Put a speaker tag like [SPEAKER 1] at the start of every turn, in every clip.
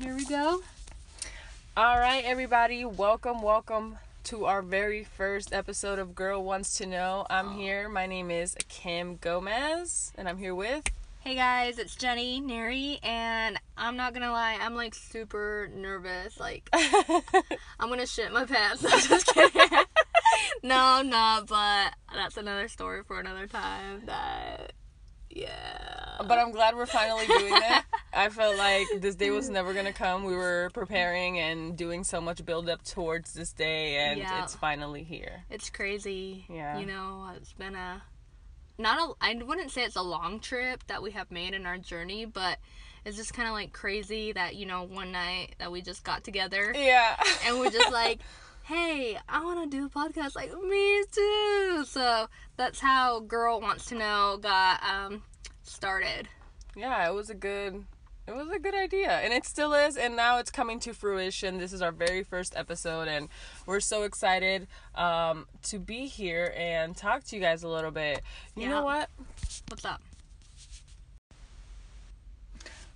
[SPEAKER 1] here we go.
[SPEAKER 2] All right, everybody, welcome, welcome to our very first episode of Girl Wants to Know. I'm here. My name is Kim Gomez, and I'm here with.
[SPEAKER 1] Hey guys, it's Jenny Neri, and I'm not gonna lie, I'm like super nervous. Like, I'm gonna shit my pants. I'm just kidding. no, I'm not, but that's another story for another time. That, yeah.
[SPEAKER 2] But I'm glad we're finally doing it. I felt like this day was never gonna come. We were preparing and doing so much build up towards this day, and
[SPEAKER 1] Yeah.
[SPEAKER 2] it's finally here.
[SPEAKER 1] It's crazy.
[SPEAKER 2] Yeah.
[SPEAKER 1] You know, it's been a not a I wouldn't say it's a long trip that we have made in our journey, but it's just kind of like crazy that, you know, one night that we just got together
[SPEAKER 2] Yeah.
[SPEAKER 1] and we're just like, "Hey, I want to do a podcast like me too." So, that's how Girl Wants to Know got um started.
[SPEAKER 2] yeah, it was a good it was a good idea and it still is and now it's coming to fruition. This is our very first episode and we're so excited um, to be here and talk to you guys a little bit. You
[SPEAKER 1] Yeah.
[SPEAKER 2] know what?
[SPEAKER 1] What's up?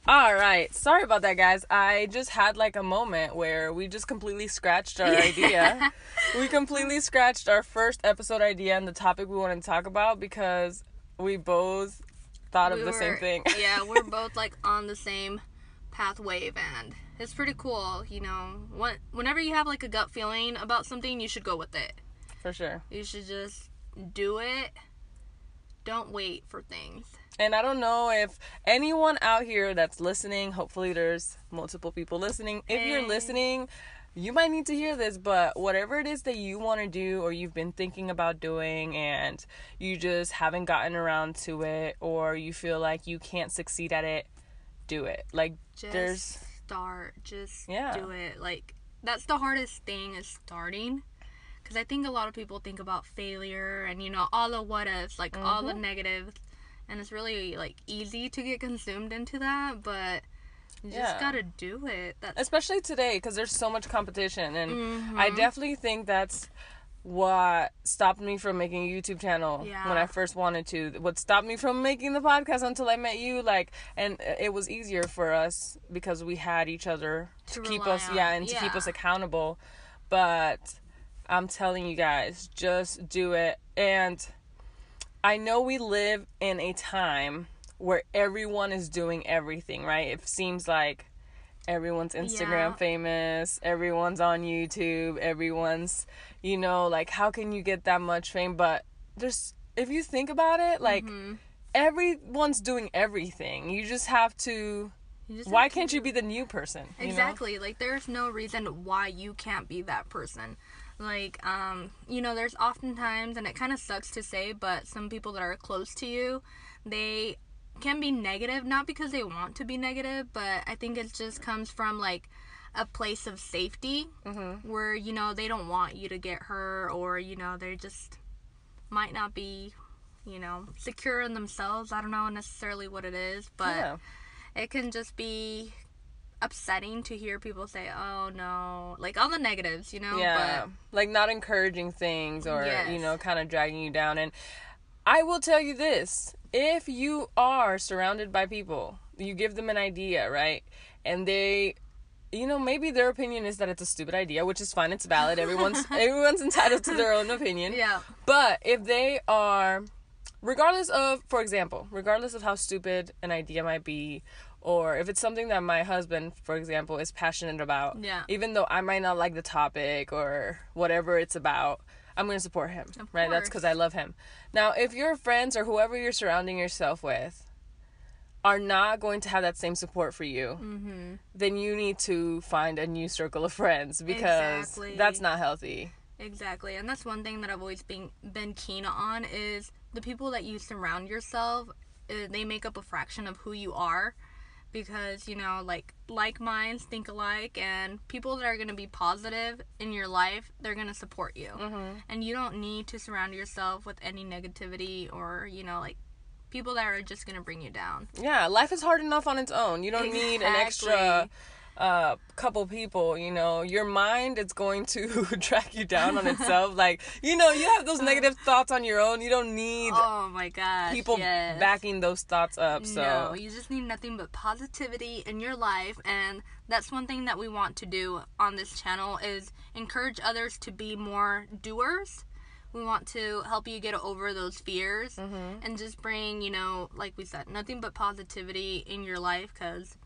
[SPEAKER 2] all right. Sorry about that guys. I just had like a moment where we just completely scratched our idea. We completely scratched our first episode idea and the topic we wanted to talk about because we both thought of
[SPEAKER 1] We
[SPEAKER 2] the same thing
[SPEAKER 1] yeah, we're both like on the same path wave and it's pretty cool, you know. When, whenever you have like a gut feeling about something, you should go with it.
[SPEAKER 2] for sure
[SPEAKER 1] You should just do it. Don't wait for things.
[SPEAKER 2] And I don't know if anyone out here that's listening, hopefully there's multiple people listening. If you're listening, you might need to hear this, but whatever it is that you want to do or you've been thinking about doing and you just haven't gotten around to it or you feel like you can't succeed at it, do it. Like
[SPEAKER 1] Just
[SPEAKER 2] there's
[SPEAKER 1] start. Just
[SPEAKER 2] Yeah.
[SPEAKER 1] do it. Like that's the hardest thing is starting. Because I think a lot of people think about failure and you know all the what ifs, like all the
[SPEAKER 2] Mhm.
[SPEAKER 1] negatives, and it's really like easy to get consumed into that. But you just gotta do it. That's
[SPEAKER 2] especially today because there's so much competition and I
[SPEAKER 1] Mhm.
[SPEAKER 2] definitely think that's what stopped me from making a YouTube channel when I first wanted to. What stopped me from making the podcast until I met you, like, and it was easier for us because we had each other to,
[SPEAKER 1] To
[SPEAKER 2] keep us,
[SPEAKER 1] on,
[SPEAKER 2] yeah, and to keep us accountable. But I'm telling you guys, just do it. And I know we live in a time where everyone is doing everything, right? It seems like everyone's Instagram
[SPEAKER 1] Yeah.
[SPEAKER 2] famous, everyone's on YouTube, everyone's, you know, like how can you get that much fame? But there's if you think about it, like
[SPEAKER 1] Mhm.
[SPEAKER 2] everyone's doing everything. You just have to why can't you be the new person? you know?
[SPEAKER 1] Exactly. Like there's no reason why you can't be that person. Like um, you know, there's oftentimes and it kind of sucks to say, but some people that are close to you, they can be negative not because they want to be negative, but I think it just comes from like a place of safety
[SPEAKER 2] Mhm.
[SPEAKER 1] where you know they don't want you to get hurt or you know they just might not be you know secure in themselves i don't know necessarily what it is but
[SPEAKER 2] Yeah.
[SPEAKER 1] it can just be upsetting to hear people say, "Oh no," like all the negatives, you know.
[SPEAKER 2] Yeah. like not encouraging things or, you know, kind of dragging you down. And I will tell you this if you are surrounded by people, you give them an idea, right? And they. You know, maybe their opinion is that it's a stupid idea, which is fine. It's valid. Everyone's everyone's entitled to their own opinion.
[SPEAKER 1] Yeah,
[SPEAKER 2] But if they are, regardless of, for example, regardless of how stupid an idea might be, or if it's something that my husband, for example, is passionate about,
[SPEAKER 1] Yeah.
[SPEAKER 2] even though I might not like the topic or whatever it's about, I'm going to support him,
[SPEAKER 1] Of
[SPEAKER 2] right? That's because I love him. Now, if your friends or whoever you're surrounding yourself with are not going to have that same support for you,
[SPEAKER 1] mm-hmm.
[SPEAKER 2] then you need to find a new circle of friends because
[SPEAKER 1] Exactly.
[SPEAKER 2] that's not healthy.
[SPEAKER 1] exactly. And that's one thing that I've always been been keen on is the people that you surround yourself. Uh, they make up a fraction of who you are. Because you know, like like minds think alike, and people that are gonna be positive in your life, they're gonna support you.
[SPEAKER 2] Mm-hmm.
[SPEAKER 1] and you don't need to surround yourself with any negativity or you know like people that are just gonna bring you down
[SPEAKER 2] Yeah, life is hard enough on its own. You don't need an extra
[SPEAKER 1] Exactly.
[SPEAKER 2] Uh couple people you know your mind is going to track you down on itself like you know you have those negative thoughts on your own you don't need
[SPEAKER 1] oh my god
[SPEAKER 2] people
[SPEAKER 1] yes.
[SPEAKER 2] backing those thoughts up so
[SPEAKER 1] no you just need nothing but positivity in your life and that's one thing that we want to do on this channel is encourage others to be more doers we want to help you get over those fears
[SPEAKER 2] Mm-hmm.
[SPEAKER 1] and just bring you know like we said nothing but positivity in your life because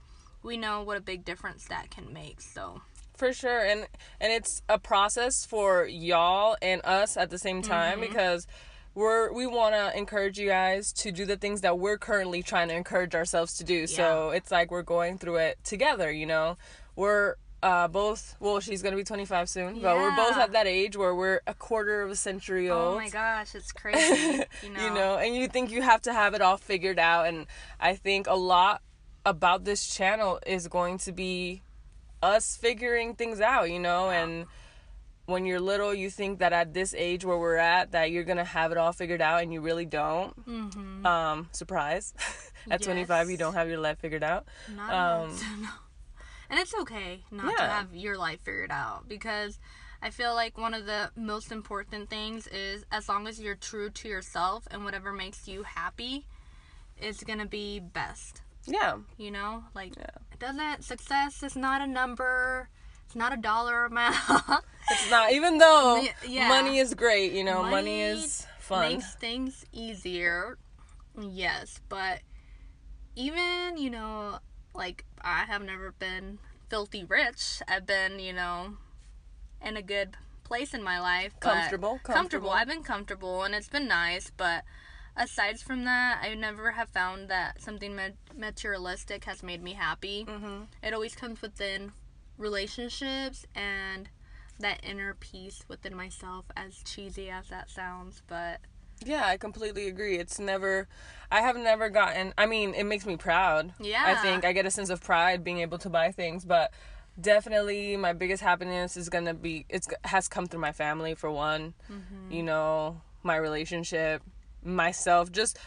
[SPEAKER 1] we know what a big difference that can make so.
[SPEAKER 2] For sure and and it's a process for y'all and us at the same time because we're we want to encourage you guys to do the things that we're currently trying to encourage ourselves to do. So it's like we're going through it together you know? We're uh both well she's gonna be 25 soon but we're both at that age where we're a quarter of a century old.
[SPEAKER 1] oh my gosh it's crazy you know,
[SPEAKER 2] you know, and you think you have to have it all figured out. And I think a lot about this channel is going to be us figuring things out, you know, and when you're little, you think that at this age where we're at, that you're gonna have it all figured out, and you really don't.
[SPEAKER 1] mm-hmm.
[SPEAKER 2] Um, surprise! at 25, you don't have your life figured out.
[SPEAKER 1] Not
[SPEAKER 2] Um,
[SPEAKER 1] no. And it's okay not to have your life figured out because I feel like one of the most important things is as long as you're true to yourself and whatever makes you happy is going to be best.
[SPEAKER 2] Yeah,
[SPEAKER 1] You know? Like
[SPEAKER 2] Yeah.
[SPEAKER 1] it doesn't success is not a number. It's not a dollar amount.
[SPEAKER 2] it's not. Even though
[SPEAKER 1] yeah.
[SPEAKER 2] money is great, you know, money,
[SPEAKER 1] Money
[SPEAKER 2] is fun.
[SPEAKER 1] makes things easier. Yes, but even, you know, like I have never been filthy rich. I've been, you know, in a good place in my life.
[SPEAKER 2] Comfortable,
[SPEAKER 1] Comfortable.
[SPEAKER 2] comfortable.
[SPEAKER 1] I've been comfortable and it's been nice, but aside from that, I never have found that something ma- materialistic has made me happy.
[SPEAKER 2] hmm
[SPEAKER 1] It always comes within relationships and that inner peace within myself, as cheesy as that sounds, but
[SPEAKER 2] Yeah, I completely agree. It's never, I have never gotten, I mean, it makes me proud.
[SPEAKER 1] Yeah.
[SPEAKER 2] I think I get a sense of pride being able to buy things, but definitely my biggest happiness is going to be, it has come through my family for one,
[SPEAKER 1] Mm-hmm.
[SPEAKER 2] you know, my relationship, myself, just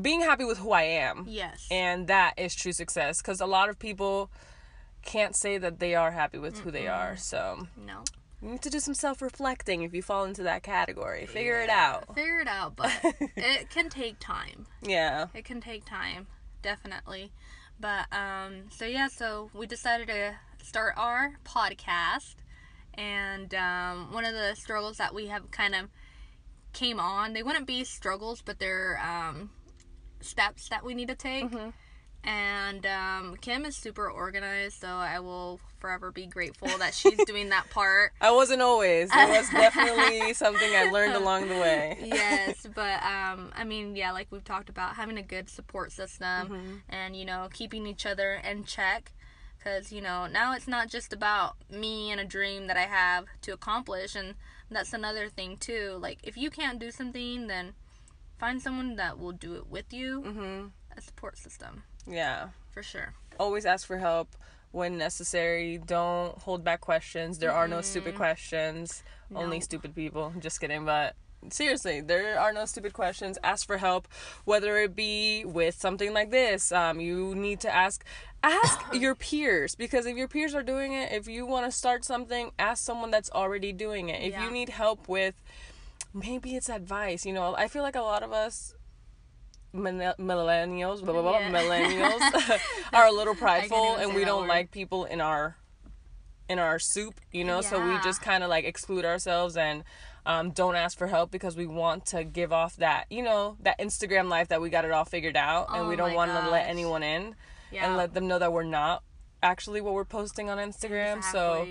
[SPEAKER 2] being happy with who I am.
[SPEAKER 1] yes.
[SPEAKER 2] And that is true success because a lot of people can't say that they are happy with who they are. So
[SPEAKER 1] no.
[SPEAKER 2] you need to do some self reflecting if you fall into that category. Figure it out.
[SPEAKER 1] Figure it out, but it can take time.
[SPEAKER 2] Yeah.
[SPEAKER 1] It can take time, definitely. But um so yeah, so we decided to start our podcast and um one of the struggles that we have kind of came on, they wouldn't be struggles, but they're um steps that we need to take.
[SPEAKER 2] Mhm.
[SPEAKER 1] And um, Kim is super organized, so I will forever be grateful that she's doing that part.
[SPEAKER 2] I wasn't always. It was definitely something I learned along the way.
[SPEAKER 1] yes, but um, I mean, yeah, like we've talked about, having a good support system and you know keeping each other in check, because you know now it's not just about me and a dream that I have to accomplish, and that's another thing too. Like if you can't do something, then find someone that will do it with you.
[SPEAKER 2] hmm
[SPEAKER 1] A support system
[SPEAKER 2] Yeah.
[SPEAKER 1] for sure.
[SPEAKER 2] Always ask for help when necessary. Don't hold back questions. There are no stupid questions. Only stupid people. Just kidding, but seriously, there are no stupid questions. Ask for help, whether it be with something like this. Um, you need to ask ask your peers because if your peers are doing it, if you want to start something, ask someone that's already doing it. If
[SPEAKER 1] Yeah.
[SPEAKER 2] you need help with maybe it's advice, you know, I feel like a lot of us millennials, blah, blah, blah,
[SPEAKER 1] Yeah.
[SPEAKER 2] millennials are a little prideful and we don't
[SPEAKER 1] word.
[SPEAKER 2] like people in our in our soup, you know, so we just kind of like exclude ourselves and um, don't ask for help because we want to give off that, you know, that Instagram life that we got it all figured out and
[SPEAKER 1] Oh
[SPEAKER 2] we don't want to let anyone in
[SPEAKER 1] Yeah.
[SPEAKER 2] and let them know that we're not actually what we're posting on Instagram. So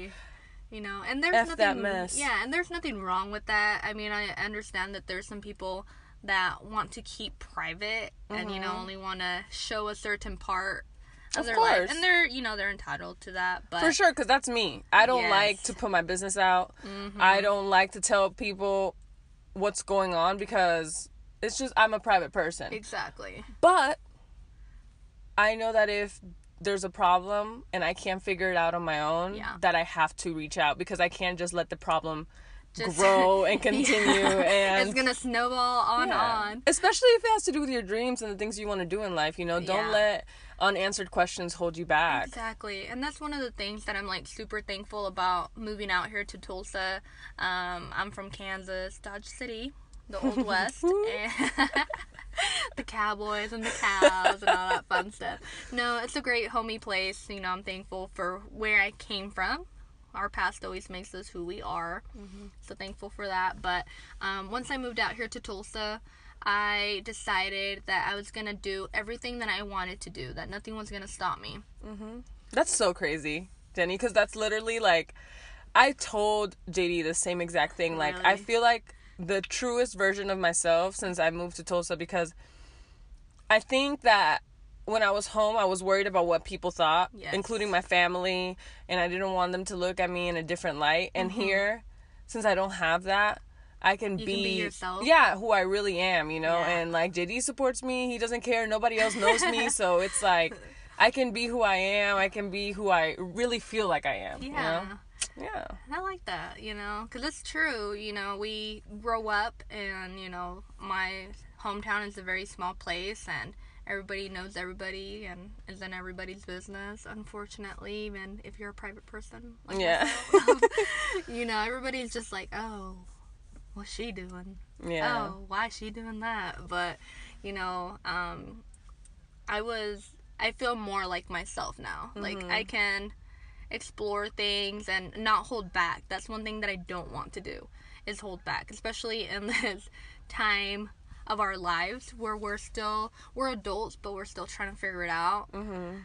[SPEAKER 1] you know, and there's
[SPEAKER 2] F
[SPEAKER 1] nothing.
[SPEAKER 2] that mess.
[SPEAKER 1] Yeah, and there's nothing wrong with that. I mean, I understand that there's some people that want to keep private and you know
[SPEAKER 2] Mhm.
[SPEAKER 1] only want to show a certain part of,
[SPEAKER 2] Of
[SPEAKER 1] their
[SPEAKER 2] course.
[SPEAKER 1] life, and they're you know they're entitled to that. But
[SPEAKER 2] For sure, because that's me. I don't
[SPEAKER 1] Yes.
[SPEAKER 2] like to put my business out.
[SPEAKER 1] Mhm.
[SPEAKER 2] I don't like to tell people what's going on because it's just I'm a private person.
[SPEAKER 1] exactly.
[SPEAKER 2] But I know that if there's a problem and I can't figure it out on my own,
[SPEAKER 1] Yeah.
[SPEAKER 2] that I have to reach out because I can't just let the problem
[SPEAKER 1] Just-
[SPEAKER 2] grow and continue
[SPEAKER 1] Yeah.
[SPEAKER 2] and
[SPEAKER 1] it's gonna snowball on
[SPEAKER 2] Yeah.
[SPEAKER 1] on.
[SPEAKER 2] Especially if it has to do with your dreams and the things you want to do in life, you know, don't
[SPEAKER 1] Yeah.
[SPEAKER 2] let unanswered questions hold you back.
[SPEAKER 1] Exactly. And that's one of the things that I'm like super thankful about moving out here to Tulsa. Um, I'm from Kansas, Dodge City, the Old West. and the cowboys and the cows and all that fun stuff. No, it's a great homey place. You know, I'm thankful for where I came from. Our past always makes us who we are. So thankful for that. But um, once I moved out here to Tulsa, I decided that I was going to do everything that I wanted to do, that nothing was going to stop me.
[SPEAKER 2] That's so crazy, Jenny, because that's literally like I told JD the same exact thing. Like I feel like the truest version of myself since I moved to Tulsa because I think that when I was home, I was worried about what people thought,
[SPEAKER 1] Yes.
[SPEAKER 2] including my family, and I didn't want them to look at me in a different light. And here, since I don't have that, I can
[SPEAKER 1] Mm-hmm. You
[SPEAKER 2] be,
[SPEAKER 1] can be yourself.
[SPEAKER 2] yeah, who I really am, you know.
[SPEAKER 1] Yeah.
[SPEAKER 2] And like JD supports me, he doesn't care, nobody else knows me, so it's like I can be who I am. I can be who I really feel like I am.
[SPEAKER 1] Yeah.
[SPEAKER 2] You know? Yeah.
[SPEAKER 1] I like that, you know, because it's true. You know, we grow up, and you know, my hometown is a very small place, and everybody knows everybody, and is in everybody's business. Unfortunately, even if you're a private person, like
[SPEAKER 2] Yeah.
[SPEAKER 1] myself, you know, everybody's just like, oh, what's she doing?
[SPEAKER 2] Yeah.
[SPEAKER 1] oh, why is she doing that? But, you know, um, I was, I feel more like myself now. Like, I can explore things and not hold back. That's one thing that I don't want to do, is hold back, especially in this time of our lives where we're still, we're adults, but we're still trying to figure it out.
[SPEAKER 2] Mm-hmm.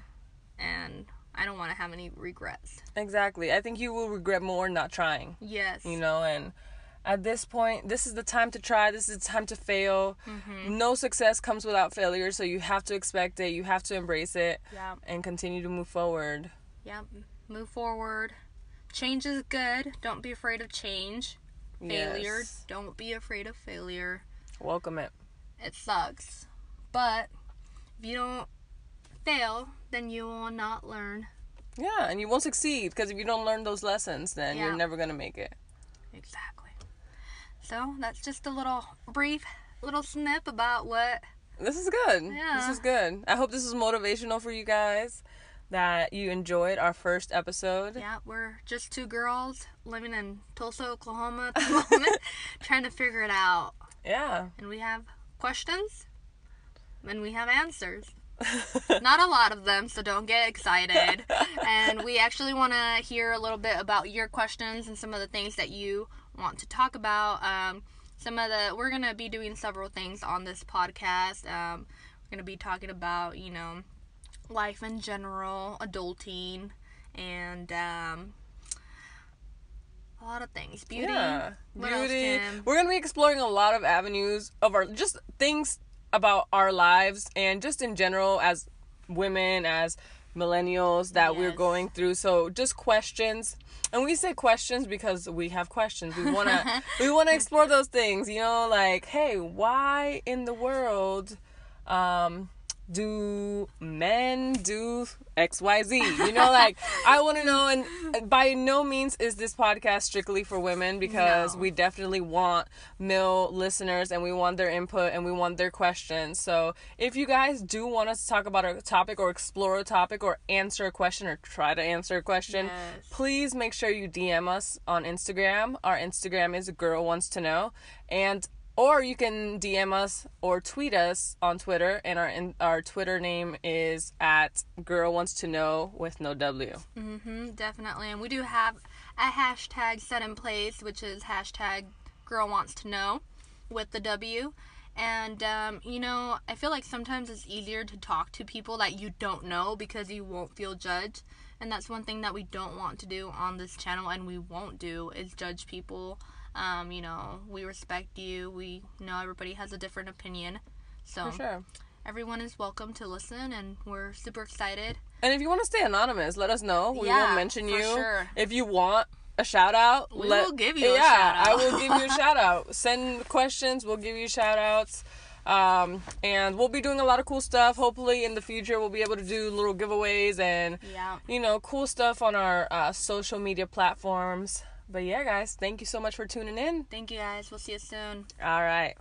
[SPEAKER 1] And I don't want to have any regrets.
[SPEAKER 2] Exactly. I think you will regret more not trying.
[SPEAKER 1] Yes.
[SPEAKER 2] you know and at this point this is the time to try this is the time to fail
[SPEAKER 1] Mm-hmm.
[SPEAKER 2] no success comes without failure so you have to expect it you have to embrace it
[SPEAKER 1] Yeah.
[SPEAKER 2] and continue to move forward
[SPEAKER 1] Yep. Move forward. Change is good. Don't be afraid of change. Failure.
[SPEAKER 2] Yes.
[SPEAKER 1] Don't be afraid of failure.
[SPEAKER 2] Welcome it
[SPEAKER 1] It sucks. But if you don't fail, then you will not learn.
[SPEAKER 2] yeah and you won't succeed because if you don't learn those lessons then
[SPEAKER 1] Yeah.
[SPEAKER 2] you're never gonna make it
[SPEAKER 1] Exactly. So that's just a little brief little snip about what
[SPEAKER 2] this is good
[SPEAKER 1] Yeah.
[SPEAKER 2] this is good i hope this is motivational for you guys that you enjoyed our first episode
[SPEAKER 1] yeah, we're just two girls living in Tulsa, Oklahoma at the moment, trying to figure it out.
[SPEAKER 2] Yeah
[SPEAKER 1] And we have questions and we have answers. Not a lot of them, so don't get excited. and we actually want to hear a little bit about your questions and some of the things that you want to talk about. Um, some of the we're gonna be doing several things on this podcast. Um, we're gonna be talking about you know life in general, adulting, and um, a lot of things. Beauty.
[SPEAKER 2] Yeah,
[SPEAKER 1] What else,
[SPEAKER 2] beauty.
[SPEAKER 1] Kim?
[SPEAKER 2] We're gonna be exploring a lot of avenues of our just things about our lives and just in general as women, as millennials that we're going through. So just questions, and we say questions because we have questions. We wanna we wanna explore those things. You know, like hey, why in the world? Um, do men do xyz you know like i want to know and by no means is this podcast strictly for women because
[SPEAKER 1] No.
[SPEAKER 2] we definitely want male listeners and we want their input and we want their questions so if you guys do want us to talk about a topic or explore a topic or answer a question or try to answer a question
[SPEAKER 1] Yes.
[SPEAKER 2] please make sure you dm us on instagram our instagram is girl wants to know and or you can DM us or tweet us on Twitter, and our in, our Twitter name is at girl wants to know with no W.
[SPEAKER 1] hmm definitely. And we do have a hashtag set in place, which is hashtag girl wants to know with the W. And, um, you know, I feel like sometimes it's easier to talk to people that you don't know because you won't feel judged. And that's one thing that we don't want to do on this channel and we won't do is judge people. Um, you know, we respect you. We know everybody has a different opinion. So
[SPEAKER 2] For sure.
[SPEAKER 1] everyone is welcome to listen and we're super excited.
[SPEAKER 2] And if you want to stay anonymous, let us know. We
[SPEAKER 1] Yeah,
[SPEAKER 2] won't mention
[SPEAKER 1] for
[SPEAKER 2] you.
[SPEAKER 1] sure.
[SPEAKER 2] If you want a shout out,
[SPEAKER 1] We
[SPEAKER 2] let,
[SPEAKER 1] will give you a
[SPEAKER 2] yeah,
[SPEAKER 1] shout out.
[SPEAKER 2] I will give you a shout out. Send questions, we'll give you shout outs. Um, and we'll be doing a lot of cool stuff. Hopefully, in the future, we'll be able to do little giveaways and
[SPEAKER 1] Yeah.
[SPEAKER 2] you know, cool stuff on our uh, social media platforms. But yeah, guys, thank you so much for tuning in.
[SPEAKER 1] Thank you guys. We'll see you soon.
[SPEAKER 2] All right.